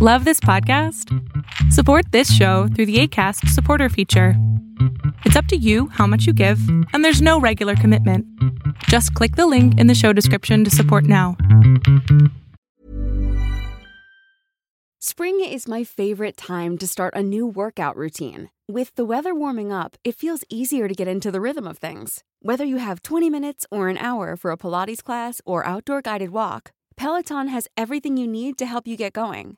Love this podcast? Support this show through the ACAST supporter feature. It's up to you how much you give, and there's no regular commitment. Just click the link in the show description to support now. Spring is my favorite time to start a new workout routine. With the weather warming up, it feels easier to get into the rhythm of things. Whether you have 20 minutes or an hour for a Pilates class or outdoor guided walk, Peloton has everything you need to help you get going.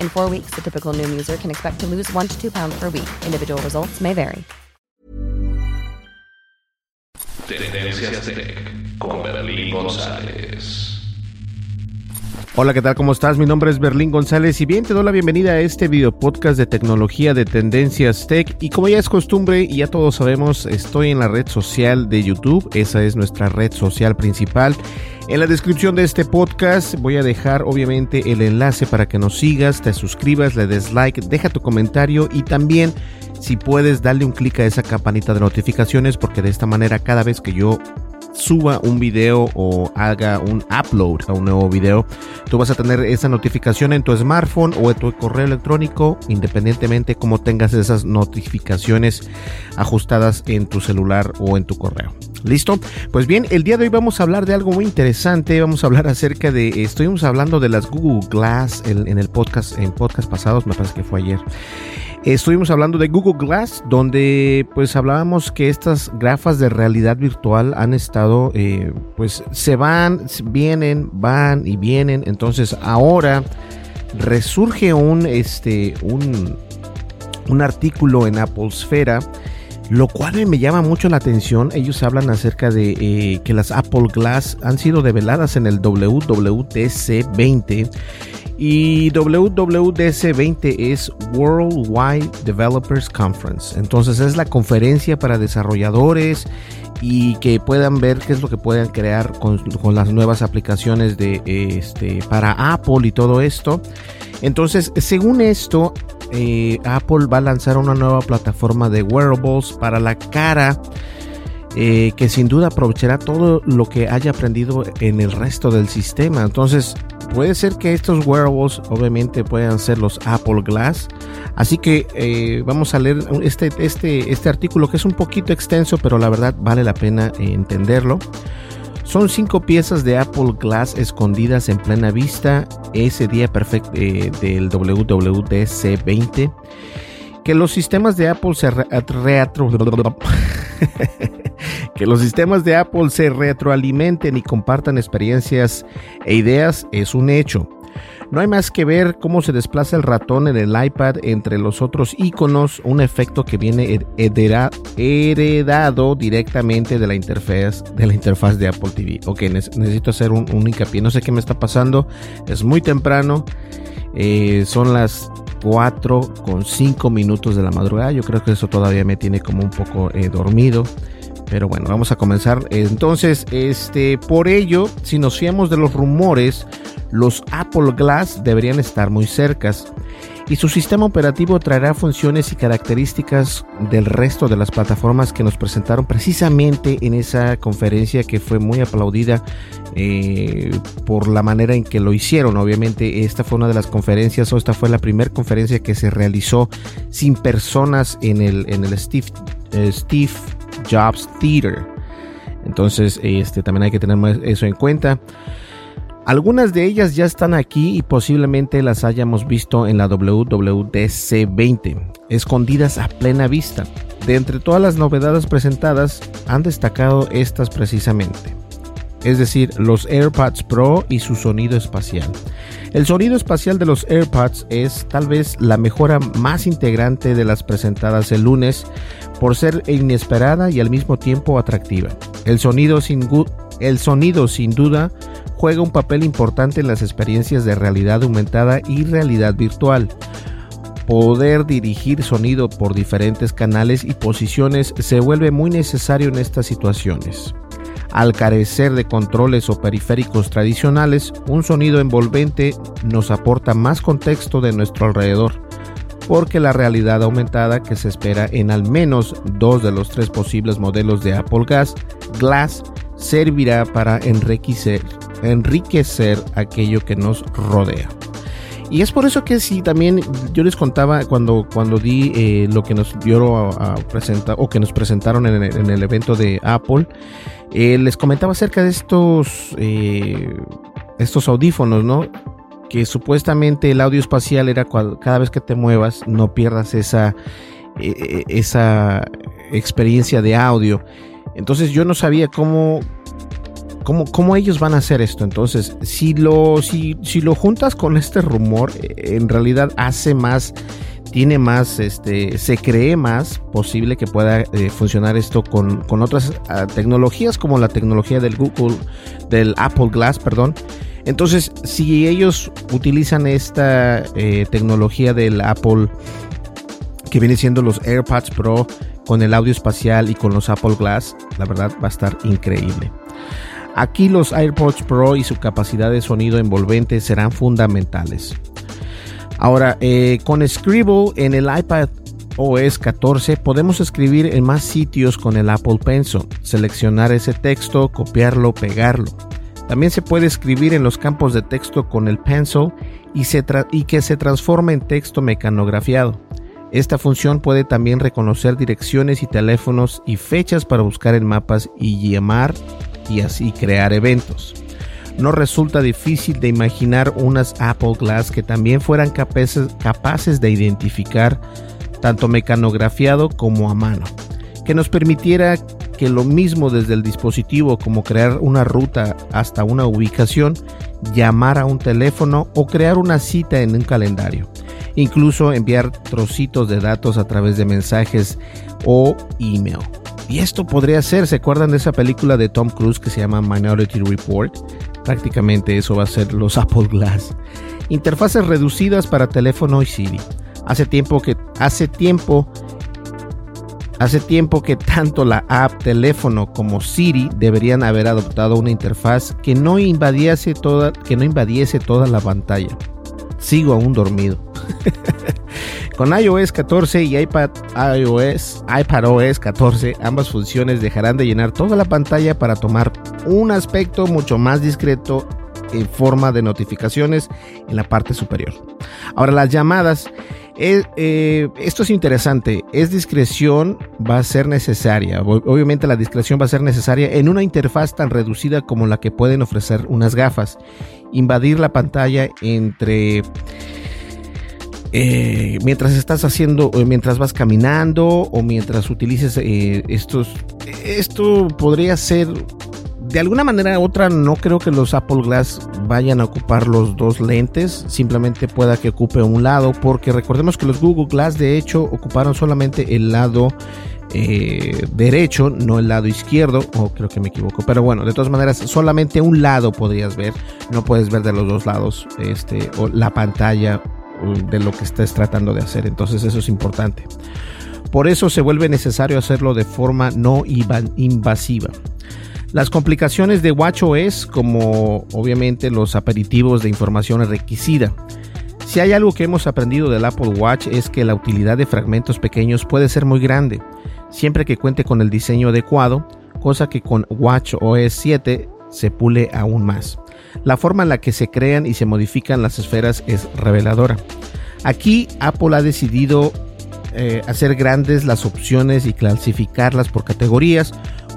In four weeks, the typical Noom user can expect to lose one to two pounds per week. Individual results may vary. Tendencias Tech con Berlín González. Hola, ¿qué tal? ¿Cómo estás? Mi nombre es Berlín González y bien te doy la bienvenida a este video podcast de tecnología de Tendencias Tech. Y como ya es costumbre y ya todos sabemos, estoy en la red social de YouTube. Esa es nuestra red social principal. En la descripción de este podcast voy a dejar obviamente el enlace para que nos sigas, te suscribas, le des like, deja tu comentario y también si puedes darle un clic a esa campanita de notificaciones porque de esta manera cada vez que yo suba un video o haga un upload a un nuevo video, tú vas a tener esa notificación en tu smartphone o en tu correo electrónico, independientemente como tengas esas notificaciones ajustadas en tu celular o en tu correo. ¿Listo? Pues bien, el día de hoy vamos a hablar de algo muy interesante. Vamos a hablar acerca de. Estuvimos hablando de las Google Glass en, en el podcast, en podcast pasados, me parece que fue ayer. Estuvimos hablando de Google Glass, donde pues hablábamos que estas gafas de realidad virtual han estado, eh, pues se van, vienen, van y vienen. Entonces ahora resurge un, este, un, un artículo en Apple Sfera lo cual me llama mucho la atención. Ellos hablan acerca de eh, que las Apple Glass han sido develadas en el WWDC 20 y WWDC 20 es Worldwide Developers Conference. Entonces es la conferencia para desarrolladores y que puedan ver qué es lo que pueden crear con, con las nuevas aplicaciones de este para Apple y todo esto. Entonces, según esto, eh, Apple va a lanzar una nueva plataforma de wearables para la cara. Eh, que sin duda aprovechará todo lo que haya aprendido en el resto del sistema. Entonces, puede ser que estos wearables obviamente puedan ser los Apple Glass. Así que eh, vamos a leer este, este, este artículo que es un poquito extenso, pero la verdad vale la pena entenderlo. Son cinco piezas de Apple Glass escondidas en plena vista ese día perfecto eh, del WWDC 20. Que los sistemas de Apple se que los sistemas de Apple se retroalimenten y compartan experiencias e ideas es un hecho. No hay más que ver cómo se desplaza el ratón en el iPad entre los otros iconos, un efecto que viene heredado directamente de la interfaz de la interfaz de Apple TV. Ok, necesito hacer un, hincapié. No sé qué me está pasando. Es muy temprano. Eh, son las 4 con 5 minutos de la madrugada. Yo creo que eso todavía me tiene como un poco eh, dormido. Pero bueno, vamos a comenzar. Entonces, este, por ello, si nos fiamos de los rumores, los Apple Glass deberían estar muy cercas y su sistema operativo traerá funciones y características del resto de las plataformas que nos presentaron precisamente en esa conferencia que fue muy aplaudida eh, por la manera en que lo hicieron. Obviamente esta fue una de las conferencias o esta fue la primera conferencia que se realizó sin personas en el, en el Steve, eh, Steve Jobs Theater. Entonces este, también hay que tener eso en cuenta. Algunas de ellas ya están aquí y posiblemente las hayamos visto en la WWDC 20, escondidas a plena vista. De entre todas las novedades presentadas, han destacado estas precisamente. Es decir, los AirPods Pro y su sonido espacial. El sonido espacial de los AirPods es tal vez la mejora más integrante de las presentadas el lunes por ser inesperada y al mismo tiempo atractiva. El sonido sin, el sonido sin duda juega un papel importante en las experiencias de realidad aumentada y realidad virtual. poder dirigir sonido por diferentes canales y posiciones se vuelve muy necesario en estas situaciones. Al carecer de controles o periféricos tradicionales, un sonido envolvente nos aporta más contexto de nuestro alrededor, porque la realidad aumentada que se espera en al menos dos de los tres posibles modelos de Apple Gas, Glass servirá para enriquecer, enriquecer aquello que nos rodea. Y es por eso que si también yo les contaba cuando, cuando di eh, lo que nos dio a, presentar o que nos presentaron en el, evento de Apple, eh, les comentaba acerca de estos, eh, estos audífonos, ¿no? Que supuestamente el audio espacial era cada vez que te muevas no pierdas esa, esa experiencia de audio. Entonces yo no sabía cómo, ¿Cómo, ellos van a hacer esto? Entonces, si lo, si, si lo juntas con este rumor, eh, en realidad hace más, tiene más, este, se cree más posible que pueda eh, funcionar esto con, otras ah, tecnologías como la tecnología del Google, del Apple Glass, perdón. Entonces, si ellos utilizan esta eh, tecnología del Apple, que viene siendo los AirPods Pro, con el audio espacial y con los Apple Glass, la verdad va a estar increíble. Aquí los AirPods Pro y su capacidad de sonido envolvente serán fundamentales. Ahora, eh, con Scribble en el iPad OS 14 podemos escribir en más sitios con el Apple Pencil, seleccionar ese texto, copiarlo, pegarlo. También se puede escribir en los campos de texto con el Pencil y, y que se transforme en texto mecanografiado. Esta función puede también reconocer direcciones y teléfonos y fechas para buscar en mapas y llamar y crear eventos. No resulta difícil de imaginar unas Apple Glass que también fueran capaces, capaces de identificar tanto mecanografiado como a mano, que nos permitiera que lo mismo desde el dispositivo como crear una ruta hasta una ubicación, llamar a un teléfono o crear una cita en un calendario, incluso enviar trocitos de datos a través de mensajes o email. Y esto podría ser, ¿se acuerdan de esa película de Tom Cruise que se llama Minority Report? Prácticamente eso va a ser los Apple Glass. Interfaces reducidas para teléfono y Siri. Hace tiempo que hace tiempo hace tiempo que tanto la app teléfono como Siri deberían haber adoptado una interfaz que no invadiese toda que no invadiese toda la pantalla. Sigo aún dormido. Con iOS 14 y iPad iOS, iPadOS 14, ambas funciones dejarán de llenar toda la pantalla para tomar un aspecto mucho más discreto forma de notificaciones en la parte superior. Ahora las llamadas, eh, eh, esto es interesante, es discreción va a ser necesaria, obviamente la discreción va a ser necesaria en una interfaz tan reducida como la que pueden ofrecer unas gafas. Invadir la pantalla entre eh, mientras estás haciendo, mientras vas caminando o mientras utilices estos, esto podría ser de alguna manera u otra no creo que los Apple Glass vayan a ocupar los dos lentes, simplemente pueda que ocupe un lado, porque recordemos que los Google Glass de hecho ocuparon solamente el lado eh, derecho, no el lado izquierdo, o creo que me equivoco, pero bueno, de todas maneras solamente un lado podrías ver, no puedes ver de los dos lados, este, o la pantalla de lo que estés tratando de hacer. Entonces eso es importante. Por eso se vuelve necesario hacerlo de forma no invasiva. Las complicaciones de WatchOS, como obviamente los aperitivos de información enriquecida. Si hay algo que hemos aprendido del Apple Watch es que la utilidad de fragmentos pequeños puede ser muy grande, siempre que cuente con el diseño adecuado, cosa que con WatchOS 7 se pule aún más. La forma en la que se crean y se modifican las esferas es reveladora. Aquí Apple ha decidido eh, hacer grandes las opciones y clasificarlas por categorías.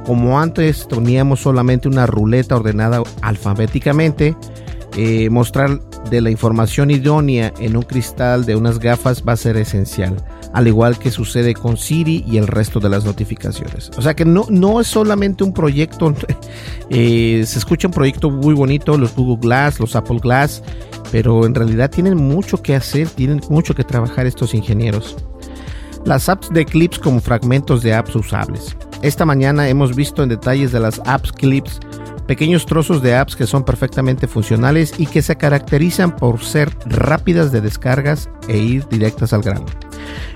Como antes teníamos solamente una ruleta ordenada alfabéticamente, eh, mostrar de la información idónea en un cristal de unas gafas va a ser esencial al igual que sucede con Siri y el resto de las notificaciones. O sea que no, no es solamente un proyecto, eh, se escucha un proyecto muy bonito, los Google Glass, los Apple Glass, pero en realidad tienen mucho que hacer, tienen mucho que trabajar estos ingenieros. Las apps de clips como fragmentos de apps usables. Esta mañana hemos visto en detalles de las apps clips pequeños trozos de apps que son perfectamente funcionales y que se caracterizan por ser rápidas de descargas e ir directas al grano.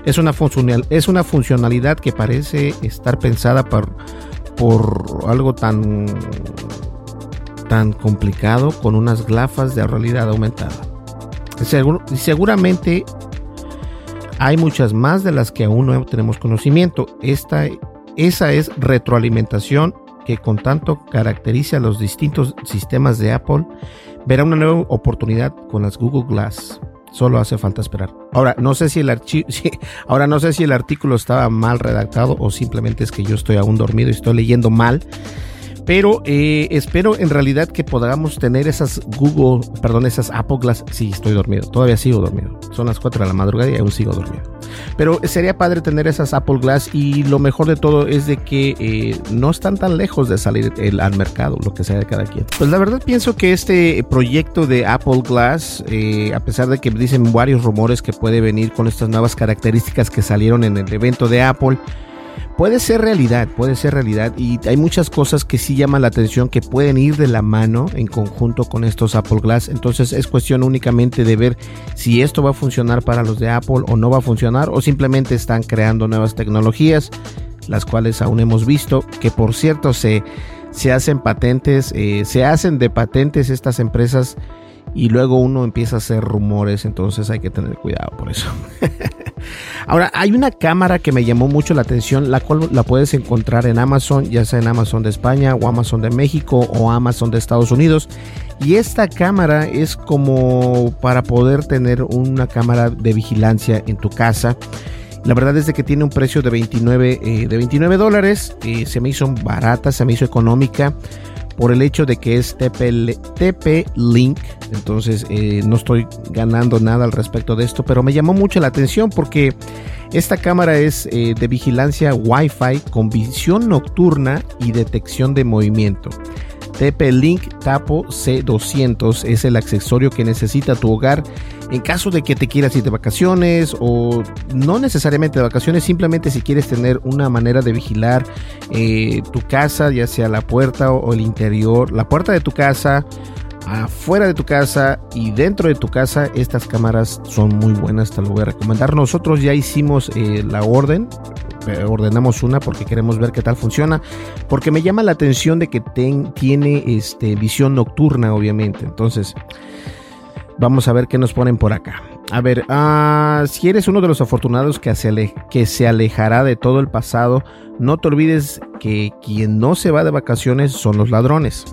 Es una, funcional, es una funcionalidad que parece estar pensada por, por algo tan, tan complicado con unas gafas de realidad aumentada. seguramente hay muchas más de las que aún no tenemos conocimiento. Esta, esa es retroalimentación que con tanto caracteriza a los distintos sistemas de Apple, verá una nueva oportunidad con las Google Glass. Solo hace falta esperar. Ahora, no sé si el ahora no sé si el artículo estaba mal redactado o simplemente es que yo estoy aún dormido y estoy leyendo mal. Pero eh, espero en realidad que podamos tener esas Google, perdón, esas Apple Glass. Sí, estoy dormido. Todavía sigo dormido. Son las 4 de la madrugada y aún sigo dormido. Pero sería padre tener esas Apple Glass y lo mejor de todo es de que eh, no están tan lejos de salir al mercado, lo que sea de cada quien. Pues la verdad pienso que este proyecto de Apple Glass, eh, a pesar de que dicen varios rumores que puede venir con estas nuevas características que salieron en el evento de Apple, puede ser realidad, puede ser realidad y hay muchas cosas que sí llaman la atención que pueden ir de la mano en conjunto con estos Apple Glass. Entonces es cuestión únicamente de ver si esto va a funcionar para los de Apple o no va a funcionar o simplemente están creando nuevas tecnologías, las cuales aún hemos visto, que por cierto se, se hacen patentes, eh, se hacen de patentes estas empresas y luego uno empieza a hacer rumores, entonces hay que tener cuidado por eso. Ahora, hay una cámara que me llamó mucho la atención, la cual la puedes encontrar en Amazon, ya sea en Amazon de España o Amazon de México o Amazon de Estados Unidos. Y esta cámara es como para poder tener una cámara de vigilancia en tu casa. La verdad es de que tiene un precio de 29, eh, de 29 dólares. Eh, se me hizo barata, se me hizo económica por el hecho de que es TP, Link. Entonces eh, no estoy ganando nada al respecto de esto, pero me llamó mucho la atención porque esta cámara es eh, de vigilancia Wi-Fi con visión nocturna y detección de movimiento. TP-Link Tapo C200 es el accesorio que necesita tu hogar en caso de que te quieras ir de vacaciones o no necesariamente de vacaciones, simplemente si quieres tener una manera de vigilar eh, tu casa, ya sea la puerta o el interior, la puerta de tu casa, afuera de tu casa y dentro de tu casa, estas cámaras son muy buenas, te lo voy a recomendar. Nosotros ya hicimos eh, la orden, eh, ordenamos una porque queremos ver qué tal funciona, porque me llama la atención de que tiene este, visión nocturna, obviamente. Entonces, vamos a ver qué nos ponen por acá. A ver, ah, si eres uno de los afortunados que se, alejará de todo el pasado, no te olvides que quien no se va de vacaciones son los ladrones.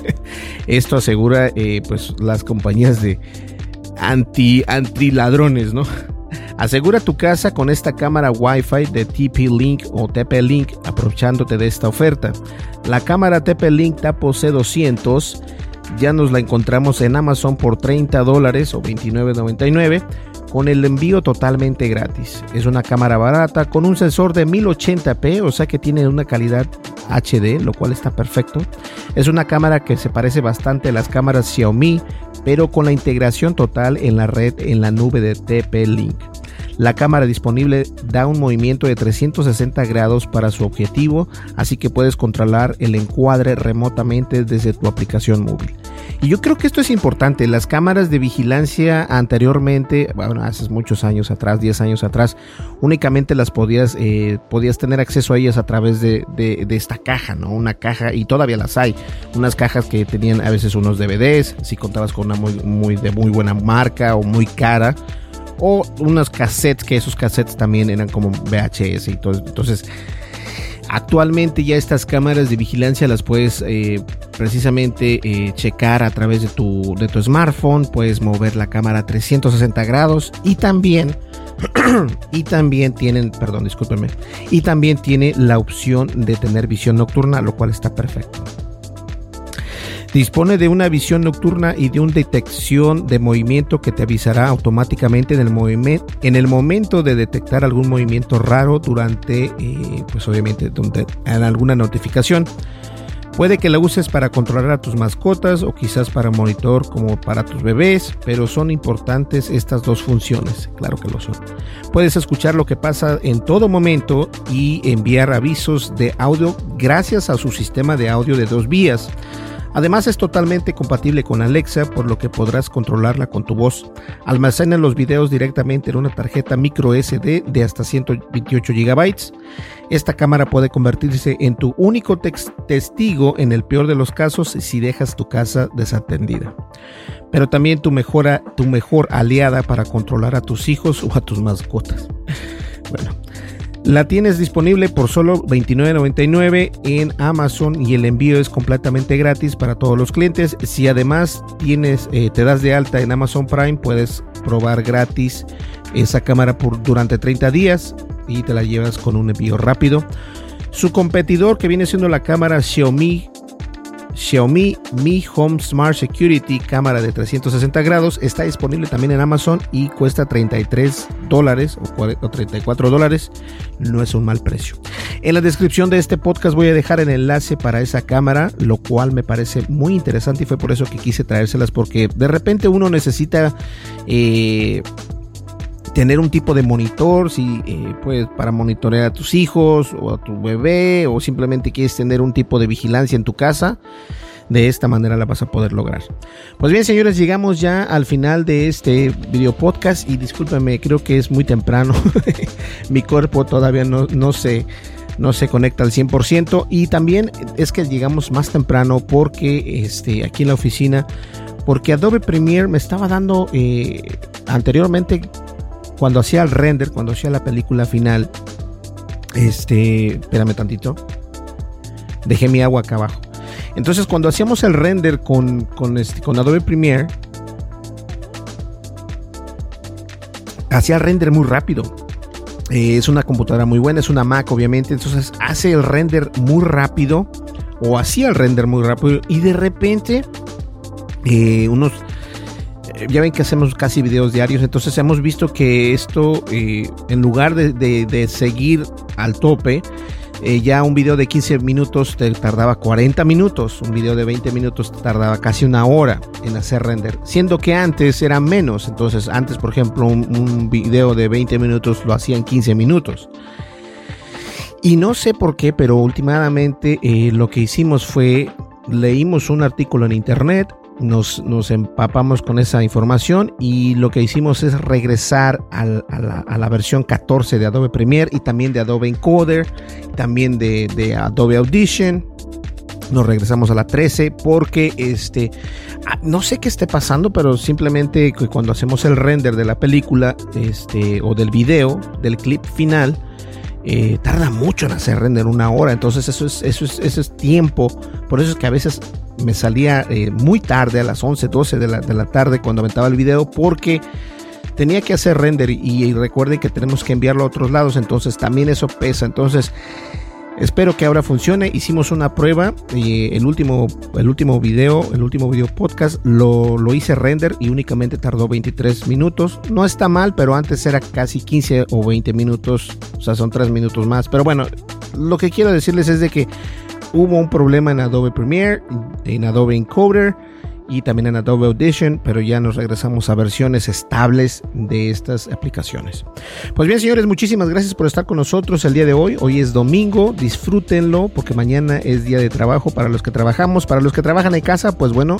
Esto asegura eh, pues las compañías de anti, anti ladrones, ¿no? Asegura tu casa con esta cámara Wi-Fi de TP-Link o TP-Link aprovechándote de esta oferta. La cámara TP-Link Tapo C200 ya nos la encontramos en Amazon por 30 dólares o 29.99 con el envío totalmente gratis. Es una cámara barata con un sensor de 1080p, o sea que tiene una calidad HD, lo cual está perfecto. Es una cámara que se parece bastante a las cámaras Xiaomi, pero con la integración total en la red en la nube de TP-Link. La cámara disponible da un movimiento de 360 grados para su objetivo, así que puedes controlar el encuadre remotamente desde tu aplicación móvil. Y yo creo que esto es importante. Las cámaras de vigilancia anteriormente, bueno, hace muchos años atrás, 10 años atrás, únicamente las podías, eh, podías tener acceso a ellas a través de, esta caja, ¿no? Una caja, y todavía las hay. Unas cajas que tenían a veces unos DVDs, si contabas con una muy, muy, de muy buena marca o muy cara o unos cassettes, que esos cassettes también eran como VHS y todo. Entonces, actualmente ya estas cámaras de vigilancia las puedes eh, precisamente eh, checar a través de tu, de tu smartphone, puedes mover la cámara a 360 grados y también... y también tienen, perdón, discúlpenme, y también tiene la opción de tener visión nocturna, lo cual está perfecto. Dispone de una visión nocturna y de una detección de movimiento que te avisará automáticamente en el, en el momento de detectar algún movimiento raro durante, eh, pues obviamente, en alguna notificación. Puede que la uses para controlar a tus mascotas o quizás para monitor como para tus bebés, pero son importantes estas dos funciones, claro que lo son. Puedes escuchar lo que pasa en todo momento y enviar avisos de audio gracias a su sistema de audio de dos vías. Además es totalmente compatible con Alexa, por lo que podrás controlarla con tu voz. Almacena los videos directamente en una tarjeta micro SD de hasta 128 GB. Esta cámara puede convertirse en tu único testigo en el peor de los casos si dejas tu casa desatendida. Pero también tu, tu mejor aliada para controlar a tus hijos o a tus mascotas. Bueno, la tienes disponible por solo $29.99 en Amazon y el envío es completamente gratis para todos los clientes. Si además tienes, eh, te das de alta en Amazon Prime, puedes probar gratis esa cámara durante 30 días y te la llevas con un envío rápido. Su competidor que viene siendo la cámara Xiaomi Xiaomi Mi Home Smart Security cámara de 360 grados está disponible también en Amazon y cuesta 33 dólares o 34 dólares. No es un mal precio. En la descripción de este podcast voy a dejar el enlace para esa cámara, lo cual me parece muy interesante y fue por eso que quise traérselas porque de repente uno necesita... Eh, tener un tipo de monitor, si eh, pues para monitorear a tus hijos o a tu bebé o simplemente quieres tener un tipo de vigilancia en tu casa. De esta manera la vas a poder lograr. Pues bien, señores, llegamos ya al final de este video podcast y discúlpenme, creo que es muy temprano. Mi cuerpo todavía no, no se no se conecta al 100% y también es que llegamos más temprano porque este aquí en la oficina porque Adobe Premiere me estaba dando eh, anteriormente cuando hacía el render, cuando hacía la película final, este, espérame tantito, dejé mi agua acá abajo. Entonces, cuando hacíamos el render con, con, este, Adobe Premiere, hacía el render muy rápido. Eh, es una computadora muy buena, es una Mac, obviamente. Entonces, hace el render muy rápido, o hacía el render muy rápido, y de repente, eh, unos ya ven que hacemos casi videos diarios, entonces hemos visto que esto, eh, en lugar de, seguir al tope, eh, ya un video de 15 minutos te tardaba 40 minutos, un video de 20 minutos te tardaba casi una hora en hacer render, siendo que antes era menos, entonces antes por ejemplo un, video de 20 minutos lo hacía en 15 minutos. Y no sé por qué, pero últimamente eh, lo que hicimos fue, leímos un artículo en internet, nos, empapamos con esa información y lo que hicimos es regresar a, la, versión 14 de Adobe Premiere y también de Adobe Encoder, también de, Adobe Audition. Nos regresamos a la 13 porque este ah, no sé qué esté pasando, pero simplemente cuando hacemos el render de la película este, o del video, del clip final, eh, tarda mucho en hacer render una hora. Entonces eso es, eso es, eso es tiempo. Por eso es que a veces me salía eh, muy tarde, a las 11, 12 de la, de la tarde cuando aventaba el video, porque tenía que hacer render y, recuerden que tenemos que enviarlo a otros lados, entonces también eso pesa. Entonces, espero que ahora funcione. Hicimos una prueba y el último, el último video, el último video podcast lo, lo hice render y únicamente tardó 23 minutos. No está mal, pero antes era casi 15 o 20 minutos, o sea, son 3 minutos más. Pero bueno, lo que quiero decirles es de que hubo un problema en Adobe Premiere, en Adobe Encoder y también en Adobe Audition, pero ya nos regresamos a versiones estables de estas aplicaciones. Pues bien, señores, muchísimas gracias por estar con nosotros el día de hoy. Hoy es domingo, disfrútenlo porque mañana es día de trabajo para los que trabajamos, para los que trabajan en casa, pues bueno,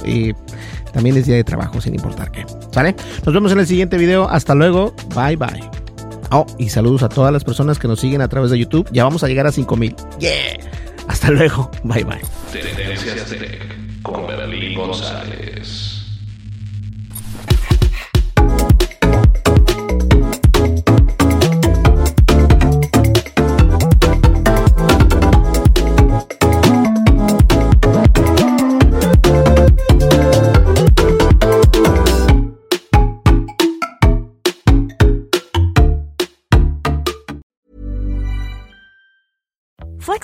también es día de trabajo sin importar qué. ¿Sale? Nos vemos en el siguiente video. Hasta luego. Bye bye. Oh, y saludos a todas las personas que nos siguen a través de YouTube. Ya vamos a llegar a 5000. Yeah. Hasta luego. Bye bye. Con Berlín González.